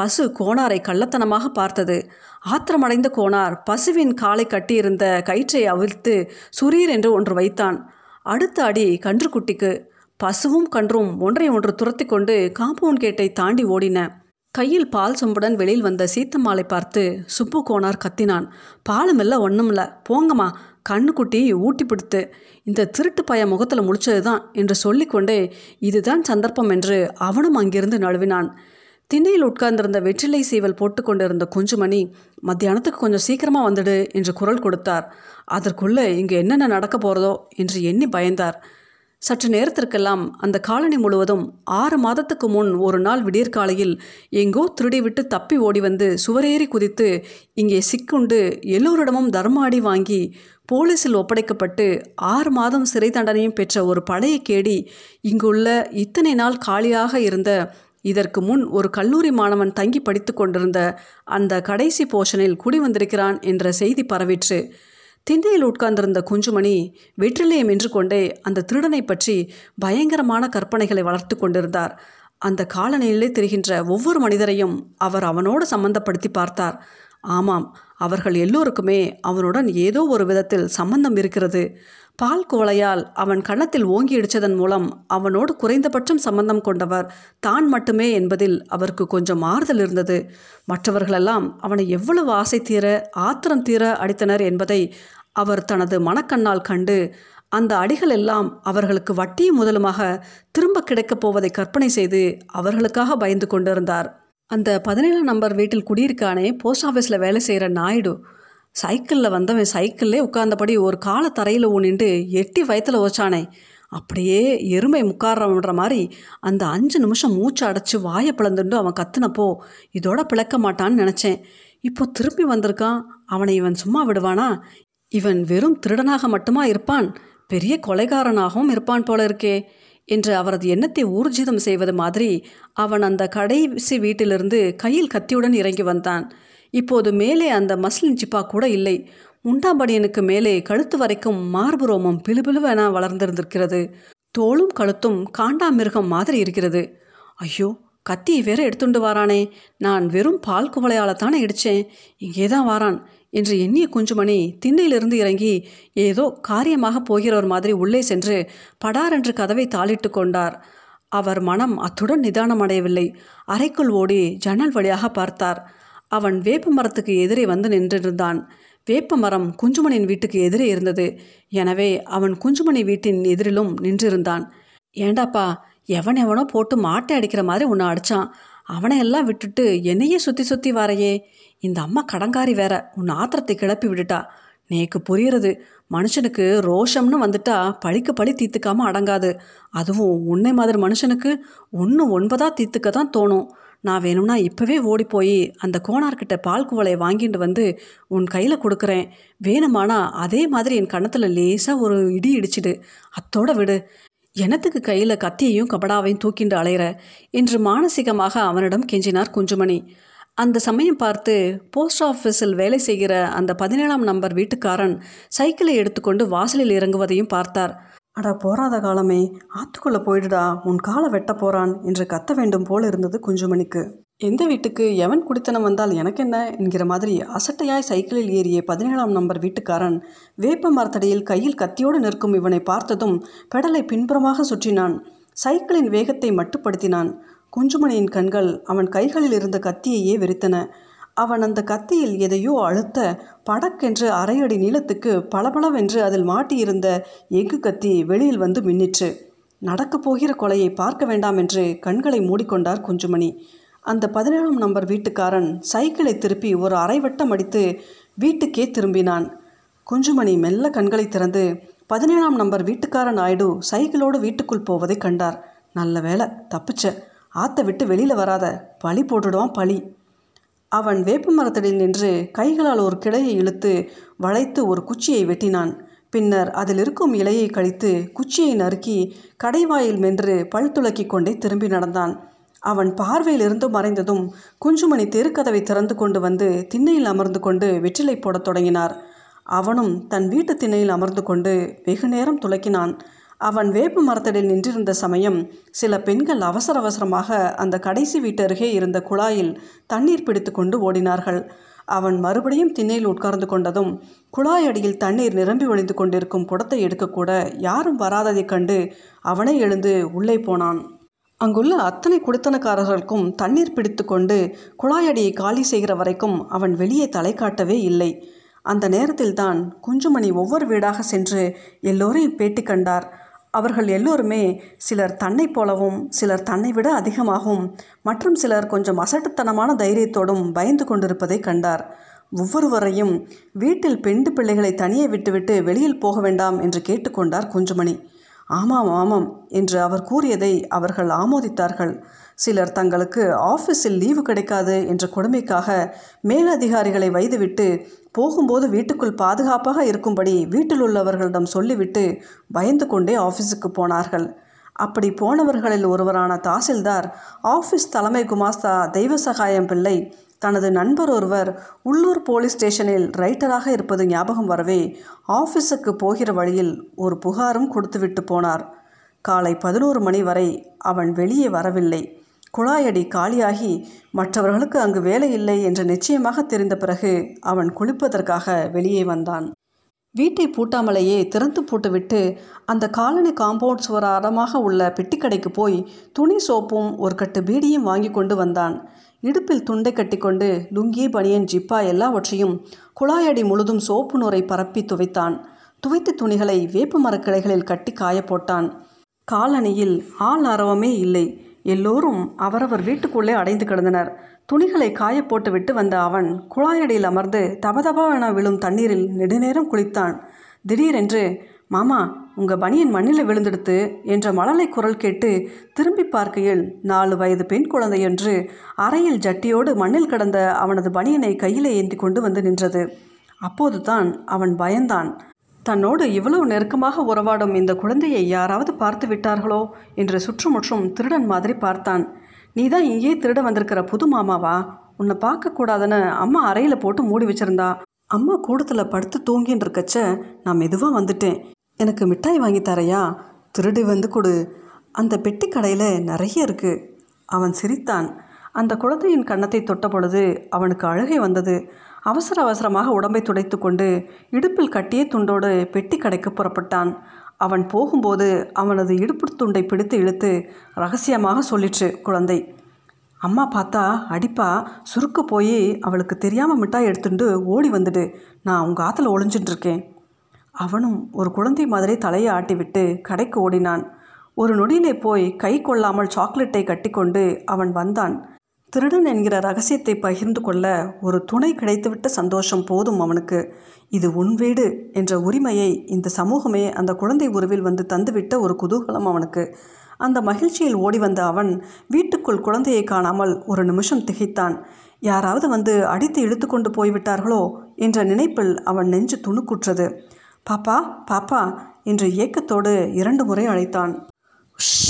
பசு கோணாரை கள்ளத்தனமாக பார்த்தது. ஆத்திரமடைந்த கோணார் பசுவின் காலை கட்டியிருந்த கயிற்றை அவிழ்த்து சுரீர் என்று ஒன்று வைத்தான். அடுத்த அடி கன்றுக்குட்டிக்கு. பசுவும் கன்றும் ஒன்றை ஒன்று துரத்தி கொண்டு காம்பவுண்ட் கேட்டை தாண்டி ஓடின. கையில் பால் சொம்புடன் வெளியில் வந்த சீத்தம்மாளை பார்த்து சுப்பு கோணார் கத்தினான். பாலும் இல்லை ஒன்றுமில்ல போங்கம்மா. கண்ணுக்குட்டி ஊட்டி பிடித்து. இந்த திருட்டு பய முகத்தில் முழிச்சது தான் என்று சொல்லிக்கொண்டே இதுதான் சந்தர்ப்பம் என்று அவனும் அங்கிருந்து நழுவினான். திண்ணையில் உட்கார்ந்திருந்த வெற்றிலை சீவல் போட்டுக்கொண்டிருந்த குஞ்சுமணி மத்தியானத்துக்கு கொஞ்சம் சீக்கிரமாக வந்துடு என்று குரல் கொடுத்தார். அதற்குள்ளே இங்கே என்னென்ன நடக்க போகிறதோ என்று எண்ணி பயந்தார். சற்று நேரத்திற்கெல்லாம் அந்த காலனி முழுவதும் ஆறு மாதத்துக்கு முன் ஒரு நாள் விடியற்காலையில் எங்கோ திருடிவிட்டு தப்பி ஓடி வந்து சுவரேறி குதித்து இங்கே சிக்குண்டு எல்லோரிடமும் தர்மாடி வாங்கி போலீஸில் ஒப்படைக்கப்பட்டு ஆறு மாதம் சிறை தண்டனையும் பெற்ற ஒரு பழைய கேடி இங்குள்ள இத்தனை நாள் காலியாக இருந்த இதற்கு முன் ஒரு கல்லூரி மாணவன் தங்கி படித்து கொண்டிருந்த அந்த கடைசி போஷனில் குடி வந்திருக்கிறான் என்ற செய்தி பரவிற்று. திண்ணையில் உட்கார்ந்திருந்த குஞ்சுமணி வெற்றிலேயே நின்று கொண்டே அந்த திருடனை பற்றி பயங்கரமான கற்பனைகளை வளர்த்து கொண்டிருந்தார். அந்த காலநிலையிலே தெரிகின்ற ஒவ்வொரு மனிதரையும் அவர் அவனோடு சம்பந்தப்படுத்தி பார்த்தார். ஆமாம் அவர்கள் எல்லோருக்குமே அவனுடன் ஏதோ ஒரு விதத்தில் சம்பந்தம் இருக்கிறது. பால் குவளையால் அவன் கன்னத்தில் ஓங்கி இடித்ததன் மூலம் அவனோடு குறைந்தபட்சம் சம்பந்தம் கொண்டவர் தான் மட்டுமே என்பதில் அவருக்கு கொஞ்சம் ஆறுதல் இருந்தது. மற்றவர்களெல்லாம் அவனை எவ்வளவு ஆசை தீர ஆத்திரம் தீர அடித்தனர் என்பதை அவர் தனது மனக்கண்ணால் கண்டு அந்த அடிகள் எல்லாம் அவர்களுக்கு வட்டியும் முதலுமாக திரும்ப கிடைக்கப் போவதை கற்பனை செய்து அவர்களுக்காக பயந்து கொண்டிருந்தார். அந்த பதினேழாம் நம்பர் வீட்டில் குடியிருக்கானே போஸ்ட் ஆஃபீஸில் வேலை செய்கிற நாயுடு. சைக்கிளில் வந்தவன் சைக்கிள்லே உட்கார்ந்தபடி ஒரு காலை தரையில் ஊனிண்டு எட்டி வயத்தில் வச்சானே அப்படியே எருமை முக்காடுறவன்ற மாதிரி அந்த அஞ்சு நிமிஷம் மூச்சு அடைச்சி வாயை பிளந்துண்டு அவன் கத்துனப்போ இதோட பிளக்க மாட்டான்னு நினச்சேன். இப்போ திரும்பி வந்திருக்கான். அவனை இவன் சும்மா விடுவானா? இவன் வெறும் திருடனாக மட்டுமா இருப்பான்? பெரிய கொலைகாரனாகவும் இருப்பான் போல இருக்கே என்று அவரது எண்ணத்தை ஊர்ஜிதம் செய்வது மாதிரி அவன் அந்த கடைசி வீட்டிலிருந்து கையில் கத்தியுடன் இறங்கி வந்தான். இப்போது மேலே அந்த மஸ்லின் சிப்பா கூட இல்லை. முண்டாம்படியனுக்கு மேலே கழுத்து வரைக்கும் மார்பு ரோமம் பிலுபிலுவென வளர்ந்திருந்திருக்கிறது. தோளும் கழுத்தும் காண்டாமிருகம் மாதிரி இருக்கிறது. ஐயோ கத்தியை வேற எடுத்துண்டு வாரானே. நான் வெறும் பால் குவளையால் தானே இடித்தேன் இங்கே தான் வாரான் என்று எண்ணிய குஞ்சுமணி திண்ணையிலிருந்து இறங்கி ஏதோ காரியமாக போகிறவர் மாதிரி உள்ளே சென்று படாரென்று கதவை தாளிட்டு கொண்டார். அவர் மனம் அத்துடன் நிதானம் அடையவில்லை அறைக்குள் ஓடி ஜன்னல் வழியாக பார்த்தார். அவன் வேப்ப மரத்துக்கு எதிரே வந்து நின்றிருந்தான். வேப்ப மரம் குஞ்சுமணியின் வீட்டுக்கு எதிரே இருந்தது. எனவே அவன் குஞ்சுமணி வீட்டின் எதிரிலும் நின்றிருந்தான். ஏண்டாப்பா எவன் எவனோ போட்டு மாட்டை அடிக்கிற மாதிரி உன்னை அடித்தான் அவனை எல்லாம் விட்டுட்டு என்னையே சுற்றி சுற்றி வாரையே. இந்த அம்மா கடங்காரி வேற. உன் ஆத்திரத்தை கிளப்பி விட்டுட்டா. நேக்கு புரியுறது மனுஷனுக்கு ரோஷம்னு வந்துட்டா பழிக்கு பழி தீர்த்துக்காமல் அடங்காது. அதுவும் உன்னை மாதிரி மனுஷனுக்கு ஒன்று ஒன்பதாக தீர்த்துக்க தான் தோணும். நான் வேணும்னா இப்போவே ஓடி போய் அந்த கோணார்கிட்ட பால் குவளையை வாங்கிட்டு வந்து உன் கையில் கொடுக்குறேன். வேணுமானா அதே மாதிரி என் கணத்தில் லேசாக ஒரு இடி இடிச்சிடு. அத்தோட விடு. எனத்துக்கு கையில் கத்தியையும் கபடாவையும் தூக்கிண்டு அலையிற? என்று மானசீகமாக அவனிடம் கெஞ்சினார் குஞ்சுமணி. அந்த சமயம் பார்த்து போஸ்ட் ஆஃபீஸில் வேலை செய்கிற அந்த பதினேழாம் நம்பர் வீட்டுக்காரன் சைக்கிளை எடுத்துக்கொண்டு வாசலில் இறங்குவதையும் பார்த்தார். அட போராத காலமே ஆத்துக்குள்ளே போயிடுடா உன் காலை வெட்ட போறான் என்று கத்த வேண்டும் போல் இருந்தது குஞ்சுமணிக்கு. எந்த வீட்டுக்கு எவன் குடித்தனம் வந்தால் எனக்கென்ன என்கிற மாதிரி அசட்டையாய் சைக்கிளில் ஏறிய பதினேழாம் நம்பர் வீட்டுக்காரன் வேப்ப மரத்தடியில் கையில் கத்தியோடு நிற்கும் இவனை பார்த்ததும் பெடலை பின்புறமாக சுற்றினான். சைக்கிளின் வேகத்தை மட்டுப்படுத்தினான். குஞ்சுமணியின் கண்கள் அவன் கைகளில் இருந்த கத்தியையே வெறித்தன. அவன் அந்த கத்தியில் எதையோ அழுத்த படக்கென்று அரையடி நீளத்துக்கு பளபளவென்று அதில் மாட்டியிருந்த எஃகு கத்தி வெளியில் வந்து மின்னிற்று. நடக்கப் போகிற கொலையை பார்க்க வேண்டாம் என்று கண்களை மூடிக்கொண்டார் குஞ்சுமணி. அந்த பதினேழாம் நம்பர் வீட்டுக்காரன் சைக்கிளை திருப்பி ஒரு அரைவட்டம் அடித்து வீட்டுக்கே திரும்பினான். குஞ்சுமணி மெல்ல கண்களை திறந்து பதினேழாம் நம்பர் வீட்டுக்கார நாயுடு சைக்கிளோடு வீட்டுக்குள் போவதை கண்டார். நல்ல வேலை தப்பிச்ச. ஆத்த விட்டு வெளியில் வராத. பழி போட்டுடுவான் பழி. அவன் வேப்ப மரத்தடியில் நின்று கைகளால் ஒரு கிளையை இழுத்து வளைத்து ஒரு குச்சியை வெட்டினான். பின்னர் அதில் இருக்கும் இலையை கழித்து குச்சியை நறுக்கி கடைவாயில் மென்று பல் துளக்கி கொண்டே திரும்பி நடந்தான். அவன் பார்வையில் இருந்து மறைந்ததும் குஞ்சுமணி தெருக்கதவை திறந்து கொண்டு வந்து திண்ணையில் அமர்ந்து கொண்டு வெற்றிலை போடத் தொடங்கினார். அவனும் தன் வீட்டு திண்ணையில் அமர்ந்து கொண்டு வெகு நேரம் துளக்கினான் அவன் வேப்பு மரத்தடியில் நின்றிருந்த சமயம் சில பெண்கள் அவசர அவசரமாக அந்த கடைசி வீட்டு அருகே இருந்த குழாயில் தண்ணீர் பிடித்து கொண்டு ஓடினார்கள். அவன் மறுபடியும் திண்ணையில் உட்கார்ந்து கொண்டதும் குழாய் அடியில் தண்ணீர் நிரம்பி வழிந்து கொண்டிருக்கும் குடத்தை எடுக்கக்கூட யாரும் வராததைக் கண்டு அவனே எழுந்து உள்ளே போனான். அங்குள்ள அத்தனை குடித்தனக்காரர்களுக்கும் தண்ணீர் பிடித்து கொண்டு குழாயடியை காலி செய்கிற வரைக்கும் அவன் வெளியே தலை காட்டவே இல்லை. அந்த நேரத்தில்தான் குஞ்சுமணி ஒவ்வொரு வீடாக சென்று எல்லோரையும் பேட்டி கண்டார். அவர்கள் எல்லோருமே சிலர் தன்னை போலவும் சிலர் தன்னை விட அதிகமாகவும் மற்றும் சிலர் கொஞ்சம் அசட்டுத்தனமான தைரியத்தோடும் பயந்து கொண்டிருப்பதை கண்டார். ஒவ்வொருவரையும் வீட்டில் பெண்டு பிள்ளைகளை தனியே விட்டுவிட்டு வெளியில் போக வேண்டாம் என்று கேட்டுக்கொண்டார் குஞ்சுமணி. ஆமாம் ஆமாம் என்று அவர் கூறியதை அவர்கள் ஆமோதித்தார்கள். சிலர் தங்களுக்கு ஆஃபீஸில் லீவு கிடைக்காது என்ற கொடுமைக்காக மேலதிகாரிகளை வைத்துவிட்டு போகும்போது வீட்டுக்குள் பாதுகாப்பாக இருக்கும்படி வீட்டில் உள்ளவர்களிடம் சொல்லிவிட்டு பயந்து கொண்டே ஆஃபீஸுக்கு போனார்கள். அப்படி போனவர்களில் ஒருவரான தாசில்தார் ஆஃபீஸ் தலைமை குமாஸ்தா தெய்வ சகாயம் பிள்ளை தனது நண்பர் ஒருவர் உள்ளூர் போலீஸ் ஸ்டேஷனில் ரைட்டராக இருப்பது ஞாபகம் வரவே ஆஃபீஸுக்கு போகிற வழியில் ஒரு புகாரும் கொடுத்துவிட்டு போனார். காலை பதினோரு மணி வரை அவன் வெளியே வரவில்லை. குழாயடி காலியாகி மற்றவர்களுக்கு அங்கு வேலை இல்லை என்று நிச்சயமாக தெரிந்த பிறகு அவன் குளிப்பதற்காக வெளியே வந்தான். வீட்டை பூட்டாமலேயே திறந்து போட்டுவிட்டு அந்த காலனி காம்பவுண்ட் சுவர் அறமாக உள்ள பெட்டிக்கடைக்கு போய் துணி சோப்பும் ஒரு கட்டு பீடியும் வாங்கி கொண்டு வந்தான். இடுப்பில் துண்டை கட்டிக்கொண்டு லுங்கி பனியன் ஜிப்பா எல்லாவற்றையும் குழாயடி முழுதும் சோப்பு நூரை பரப்பி துவைத்தான். துவைத்த துணிகளை வேப்ப மரக்கிளைகளில் கட்டி காய போட்டான். காலணியில் ஆள் அரவமே இல்லை. எல்லோரும் அவரவர் வீட்டுக்குள்ளே அடைந்து கிடந்தனர். துணிகளை காய போட்டுவிட்டு வந்த அவன் குழாயடியில் அமர்ந்து தபதபாவென விழும் தண்ணீரில் நெடுநேரம் குளித்தான். திடீரென்று மாமா உங்கள் பனியன் மண்ணில் விழுந்தெடுத்து என்ற மழலை குரல் கேட்டு திரும்பி பார்க்கையில் நாலு வயது பெண் குழந்தை என்று அறையில் ஜட்டியோடு மண்ணில் கிடந்த அவனது பனியனை கையிலே ஏந்தி கொண்டு வந்து நின்றது. அப்போதுதான் அவன் பயந்தான். தன்னோடு இவ்வளவு நெருக்கமாக உறவாடும் இந்த குழந்தையை யாராவது பார்த்து விட்டார்களோ என்று சுற்றுமுற்றும் திருடன் மாதிரி பார்த்தான். நீ தான் இங்கே திருட வந்திருக்கிற புது மாமாவா? உன்னை பார்க்கக்கூடாதுன்னு அம்மா அறையில் போட்டு மூடி வச்சிருந்தா. அம்மா கூடத்தில் படுத்து தூங்கின்னு இருக்கச்ச நான் மெதுவாக வந்துட்டேன். எனக்கு மிட்டாய் வாங்கி தரையா? திருடி வந்து கொடு. அந்த பெட்டி கடையில் நிறைய இருக்குது அவன் சிரித்தான். அந்த குழந்தையின் கன்னத்தை தொட்ட பொழுது அவனுக்கு அழுகை வந்தது. அவசர அவசரமாக உடம்பை துடைத்து கொண்டு இடுப்பில் கட்டிய துண்டோடு பெட்டி கடைக்கு புறப்பட்டான். அவன் போகும்போது அவனது இடுப்பு துண்டை பிடித்து இழுத்து ரகசியமாக சொல்லிற்று குழந்தை. அம்மா பார்த்தா அடிப்பா சுருக்க போய் அவளுக்கு தெரியாமல் மிட்டாய் எடுத்துட்டு ஓடி வந்துடு. நான் உங்கள் ஆற்றுல ஒளிஞ்சிட்டு இருக்கேன். அவனும் ஒரு குழந்தை மாதிரி தலையை ஆட்டிவிட்டு கடைக்கு ஓடினான். ஒரு நொடியிலே போய் கை கொள்ளாமல் சாக்லேட்டை கட்டிக்கொண்டு அவன் வந்தான். திருடன் என்கிற ரகசியத்தை பகிர்ந்து கொள்ள ஒரு துணை கிடைத்துவிட்ட சந்தோஷம் போதும் அவனுக்கு. இது உன் வீடு என்ற உரிமையை இந்த சமூகமே அந்த குழந்தை உருவில் வந்து தந்துவிட்ட ஒரு குதூகலம் அவனுக்கு. அந்த மகிழ்ச்சியில் ஓடி வந்த அவன் வீட்டுக்குள் குழந்தையை காணாமல் ஒரு நிமிஷம் திகைத்தான். யாராவது வந்து அடித்து இழுத்து கொண்டு போய்விட்டார்களோ என்ற நினைப்பில் அவன் நெஞ்சு துணுக்குற்றது. பாப்பா பாப்பா என்று ஏக்கத்தோடு இரண்டு முறை அழைத்தான். உஷ்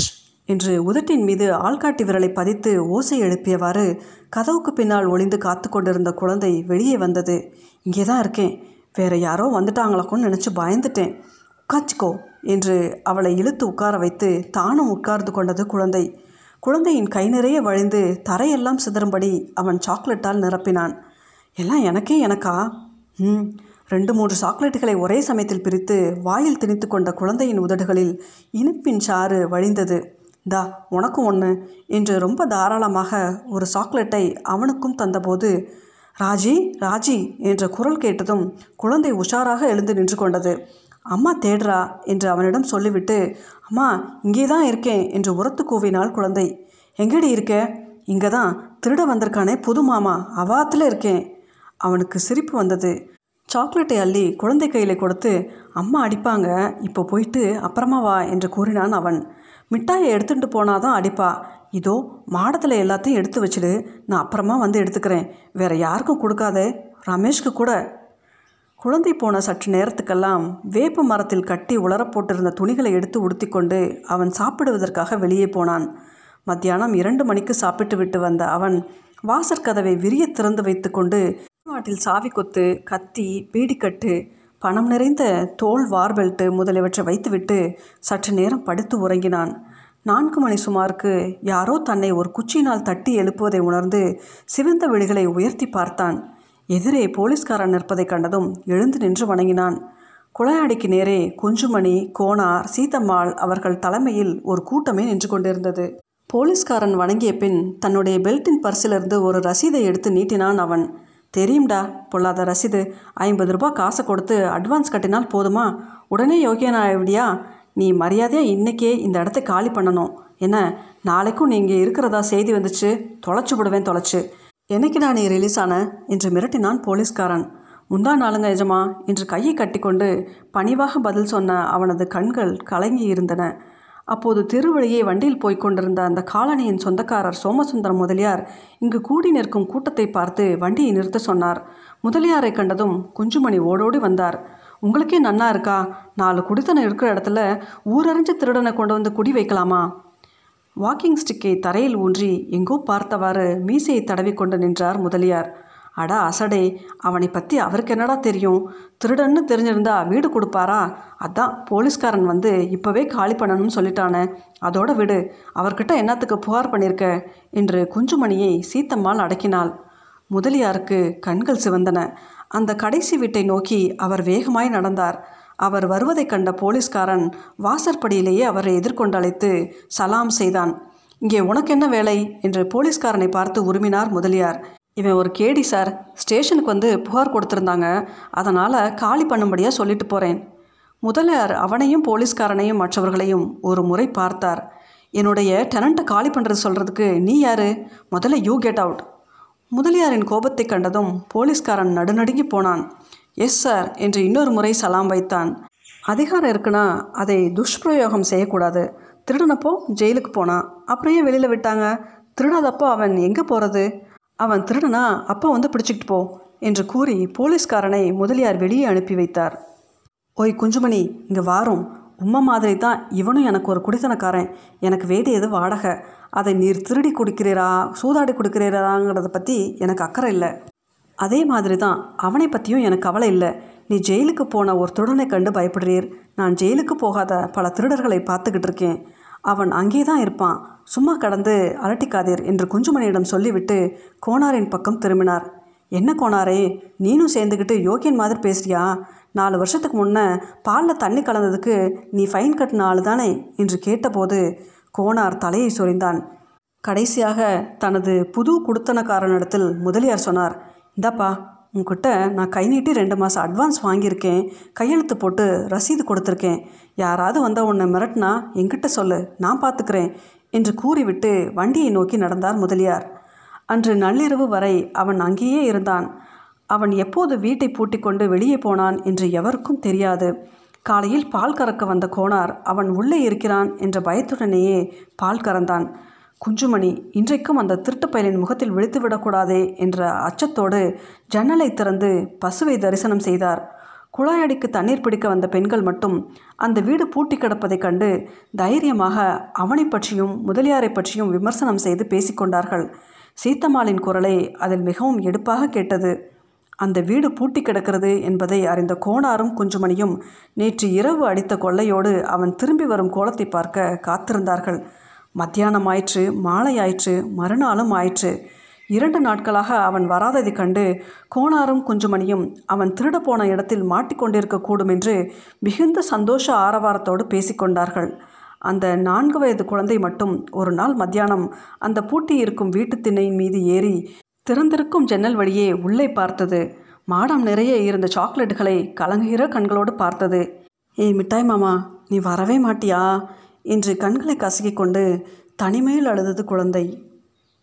என்று உதட்டின் மீது ஆள்காட்டி விரலை பதித்து ஓசை எழுப்பியவாறு கதவுக்கு பின்னால் ஒளிந்து காத்து கொண்டிருந்த குழந்தை வெளியே வந்தது. இங்கே தான் இருக்கேன். வேற யாரோ வந்துட்டாங்களாக்கும்னு நினச்சி பயந்துட்டேன். உட்காச்சிக்கோ என்று அவளை இழுத்து உட்கார வைத்து தானும் உட்கார்ந்து கொண்டது குழந்தை. குழந்தையின் கை நிறைய வழிந்து தரையெல்லாம் சிதறும்படி அவன் சாக்லேட்டால் நிரப்பினான். எல்லாம் எனக்கே எனக்கா? ம். ரெண்டு மூன்று சாக்லேட்டுகளை ஒரே சமயத்தில் பிரித்து வாயில் திணித்து கொண்ட குழந்தையின் உதடுகளில் இனிப்பின் சாறு வழிந்தது. தா உனக்கும் ஒன்று என்று ரொம்ப தாராளமாக ஒரு சாக்லேட்டை அவனுக்கும் தந்தபோது ராஜி ராஜி என்ற குரல் கேட்டதும் குழந்தை உஷாராக எழுந்து நின்று கொண்டது. அம்மா தேடுறா என்று அவனிடம் சொல்லிவிட்டு அம்மா இங்கே தான் இருக்கேன் என்று உரத்து கூவினாள் குழந்தை. எங்கடி இருக்க? இங்கே தான் திருட வந்திருக்கானே புது மாமா அவாத்தில் இருக்கேன். அவனுக்கு சிரிப்பு வந்தது. சாக்லேட்டை அள்ளி குழந்தை கையில் கொடுத்து அம்மா அடிப்பாங்க இப்போ போயிட்டு அப்புறமா வா என்று கூறினான் அவன். மிட்டாயை எடுத்துட்டு போனாதான் அடிப்பா. இதோ மாடத்தில் எல்லாத்தையும் எடுத்து வச்சுடு. நான் அப்புறமா வந்து எடுத்துக்கிறேன். வேற யாருக்கும் கொடுக்காதே. ரமேஷ்க்கு கூட. குழந்தை போன சற்று நேரத்துக்கெல்லாம் வேப்ப மரத்தில் கட்டி உலரப் போட்டிருந்த துணிகளை எடுத்து உடுத்திக்கொண்டு அவன் சாப்பிடுவதற்காக வெளியே போனான். மத்தியானம் இரண்டு மணிக்கு சாப்பிட்டு விட்டு வந்த அவன் வாசற்கதவை விரிய திறந்து வைத்துக்கொண்டு நாட்டில் சாவி கொத்து கத்தி பீடிக்கட்டு பணம் நிறைந்த தோல் வார் பெல்ட்டு முதலியவற்றை வைத்துவிட்டு சற்று நேரம் படுத்து உறங்கினான். நான்கு மணி சுமாருக்கு யாரோ தன்னை ஒரு குச்சியினால் தட்டி எழுப்புவதை உணர்ந்து சிவந்த விழிகளை உயர்த்தி பார்த்தான். எதிரே போலீஸ்காரன் நிற்பதைக் கண்டதும் எழுந்து நின்று வணங்கினான். குளையாடிக்கு நேரே குஞ்சுமணி கோனார் சீதம்மாள் அவர்கள் தலைமையில் ஒரு கூட்டமே நின்று கொண்டிருந்தது. போலீஸ்காரன் வணங்கிய பின் தன்னுடைய பெல்ட்டின் பர்சிலிருந்து ஒரு ரசீதை எடுத்து நீட்டினான் அவன். தெரியும்டா பொல்லாத ரசீது. ஐம்பது ரூபாய் காசை கொடுத்து அட்வான்ஸ் கட்டினால் போதுமா? உடனே யோகியனாவிடியா நீ மரியாதையாக இன்றைக்கே இந்த இடத்த காலி பண்ணணும். என்ன நாளைக்கும் நீங்கள் இருக்கிறதா செய்தி வந்துச்சு? தொலைச்சு விடுவேன் தொலைச்சு. என்னைக்கு நான் நீ ரிலீஸ் ஆன? என்று மிரட்டினான் போலீஸ்காரன். முந்தா நாளுங்க எஜமா என்று கையை கட்டிக்கொண்டு பணிவாக பதில் சொன்ன அவனது கண்கள் கலங்கி இருந்தன. அப்போது திருவழியே வண்டியில் போய்க் கொண்டிருந்த அந்த காலனியின் சொந்தக்காரர் சோமசுந்தரம் முதலியார் இங்கு கூடி நிற்கும் கூட்டத்தை பார்த்து வண்டியை நிறுத்த சொன்னார். முதலியாரை கண்டதும் குஞ்சுமணி ஓடோடி வந்தார். உங்களுக்கே நன்னா இருக்கா? நாலு குடித்தனம் இருக்கிற இடத்துல ஊரறிஞ்ச திருடனை கொண்டு வந்து குடி வைக்கலாமா? வாக்கிங் ஸ்டிக்கை தரையில் ஊன்றி எங்கோ பார்த்தவாறு மீசையை தடவிக்கொண்டு நின்றார் முதலியார். அடா அசடே அவனை பற்றி அவருக்கு என்னடா தெரியும்? திருடன்னு தெரிஞ்சிருந்தா வீடு கொடுப்பாரா? அதான் போலீஸ்காரன் வந்து இப்போவே காலி பண்ணணும்னு சொல்லிட்டானே. அதோட விடு அவர்கிட்ட என்னத்துக்கு புகார் பண்ணியிருக்க என்று குஞ்சுமணியை சீத்தம்மாள் அடக்கினாள். முதலியாருக்கு கண்கள் சிவந்தன. அந்த கடைசி வீட்டை நோக்கி அவர் வேகமாய் நடந்தார். அவர் வருவதைக் கண்ட போலீஸ்காரன் வாசற்படியிலேயே அவரை எதிர்கொண்டழைத்து சலாம் செய்தான். இங்கே உனக்கு என்ன வேலை? என்று போலீஸ்காரனை பார்த்து உருமினார் முதலியார். இவன் ஒரு கேடி சார். ஸ்டேஷனுக்கு வந்து புகார் கொடுத்துருந்தாங்க. அதனால் காலி பண்ணும்படியாக சொல்லிட்டு போகிறேன் முதலியார் அவனையும் போலீஸ்காரனையும் மற்றவர்களையும் ஒரு முறை பார்த்தார். என்னுடைய டெனண்ட்டை காலி பண்ணுறது சொல்கிறதுக்கு நீ யாரு? முதல்ல யூ கெட் அவுட் முதலியாரின் கோபத்தை கண்டதும் போலீஸ்காரன் நடுநடுங்கி போனான். எஸ் சார் என்று இன்னொரு முறை சலாம் வைத்தான். அதிகாரம் இருக்குன்னா அதை துஷ்பிரயோகம் செய்யக்கூடாது. திருடனப்போ ஜெயிலுக்கு போனான் அப்புறம் ஏன் வெளியில் விட்டாங்க? திருடாதப்போ அவன் எங்கே போகிறது அவன் திருடனா அப்போ வந்து பிடிச்சிக்கிட்டு போ என்று கூறி போலீஸ்காரனை முதலியார் வெளியே அனுப்பி வைத்தார். ஓய் குஞ்சுமணி இங்கே வாரும். உம்மை மாதிரி தான் இவனும் எனக்கு ஒரு குடித்தனக்காரன் எனக்கு வேண்டியது வாடகை? அதை நீர் திருடி கொடுக்கிறீரா சூதாடி கொடுக்கிறீராங்கிறத பற்றி எனக்கு அக்கறை இல்லை. அதே மாதிரி தான் அவனை பற்றியும் எனக்கு கவலை இல்லை. நீ ஜெயிலுக்கு போன ஒரு திருடனை கண்டு பயப்படுறீர். நான் ஜெயிலுக்கு போகாத பல திருடர்களை பார்த்துக்கிட்டு இருக்கேன். அவன் அங்கே தான் இருப்பான். சும்மா கடந்து அலட்டிக்காதீர் என்று குஞ்சுமணியிடம் சொல்லிவிட்டு கோனாரின் பக்கம் திரும்பினார். என்ன கோனாரே நீனும் சேர்ந்துக்கிட்டு யோகியன் மாதிரி பேசுறியா? நாலு வருஷத்துக்கு முன்னே பாலில் தண்ணி கலந்ததுக்கு நீ ஃபைன் கட்டின ஆள் தானே என்று கேட்டபோது கோனார் தலையை சொரிந்தான். கடைசியாக தனது புது குடுத்தனக்காரனிடத்தில் முதலியார் சொன்னார் இந்தாப்பா உங்ககிட்ட நான் கை நீட்டி ரெண்டு மாதம் அட்வான்ஸ் வாங்கியிருக்கேன். கையெழுத்து போட்டு ரசீது கொடுத்துருக்கேன். யாராவது வந்தால் உன்னை மிரட்டினா என்கிட்ட சொல்லு நான் பார்த்துக்கிறேன் என்று கூறிவிட்டு வண்டியை நோக்கி நடந்தார் முதலியார். அன்று நள்ளிரவு வரை அவன் அங்கேயே இருந்தான். அவன் எப்போது வீட்டை பூட்டிக்கொண்டு வெளியே போனான் என்று எவருக்கும் தெரியாது. காலையில் பால் கறக்க வந்த கோனார் அவன் உள்ளே இருக்கிறான் என்ற பயத்துடனேயே பால் கறந்தான். குஞ்சுமணி இன்றைக்கும் அந்த திருட்டுப் பயலின் முகத்தில் விழித்துவிடக்கூடாதே என்ற அச்சத்தோடு ஜன்னலை திறந்து பசுவை தரிசனம் செய்தார். குழாயடிக்கு தண்ணீர் பிடிக்க வந்த பெண்கள் மட்டும் அந்த வீடு பூட்டி கிடப்பதைக் கண்டு தைரியமாக அவனை பற்றியும் முதலியாரை பற்றியும் விமர்சனம் செய்து பேசிக்கொண்டார்கள். சீத்தம்மாளின் குரலை அதில் மிகவும் எடுப்பாக கேட்டது அந்த வீடு பூட்டி கிடக்கிறது என்பதை அறிந்த கோணாரும் குஞ்சுமணியும் நேற்று இரவு அடித்த கொள்ளையோடு அவன் திரும்பி வரும் கோலத்தை பார்க்க காத்திருந்தார்கள். மத்தியானம் ஆயிற்று மாலை ஆயிற்று மறுநாளும் ஆயிற்று. இரண்டு நாட்களாக அவன் வராததை கண்டு கோணாரும் குஞ்சுமணியும் அவன் திருடப்போன இடத்தில் மாட்டிக்கொண்டிருக்கக்கூடும் என்று மிகுந்த சந்தோஷ ஆரவாரத்தோடு பேசிக்கொண்டார்கள். அந்த நான்கு வயது குழந்தை மட்டும் ஒரு நாள் மத்தியானம் அந்த பூட்டி இருக்கும் வீட்டு திண்ணையின் மீது ஏறி திறந்திருக்கும் ஜன்னல் வழியே உள்ளே பார்த்தது. மாடம் நிறைய இருந்த சாக்லேட்டுகளை கலங்குகிற கண்களோடு பார்த்தது. ஏய் மிட்டாய் மாமா நீ வரவே மாட்டியா? என்று கண்களை கசக்கிக் கொண்டு தனிமையில் அழுதது குழந்தை.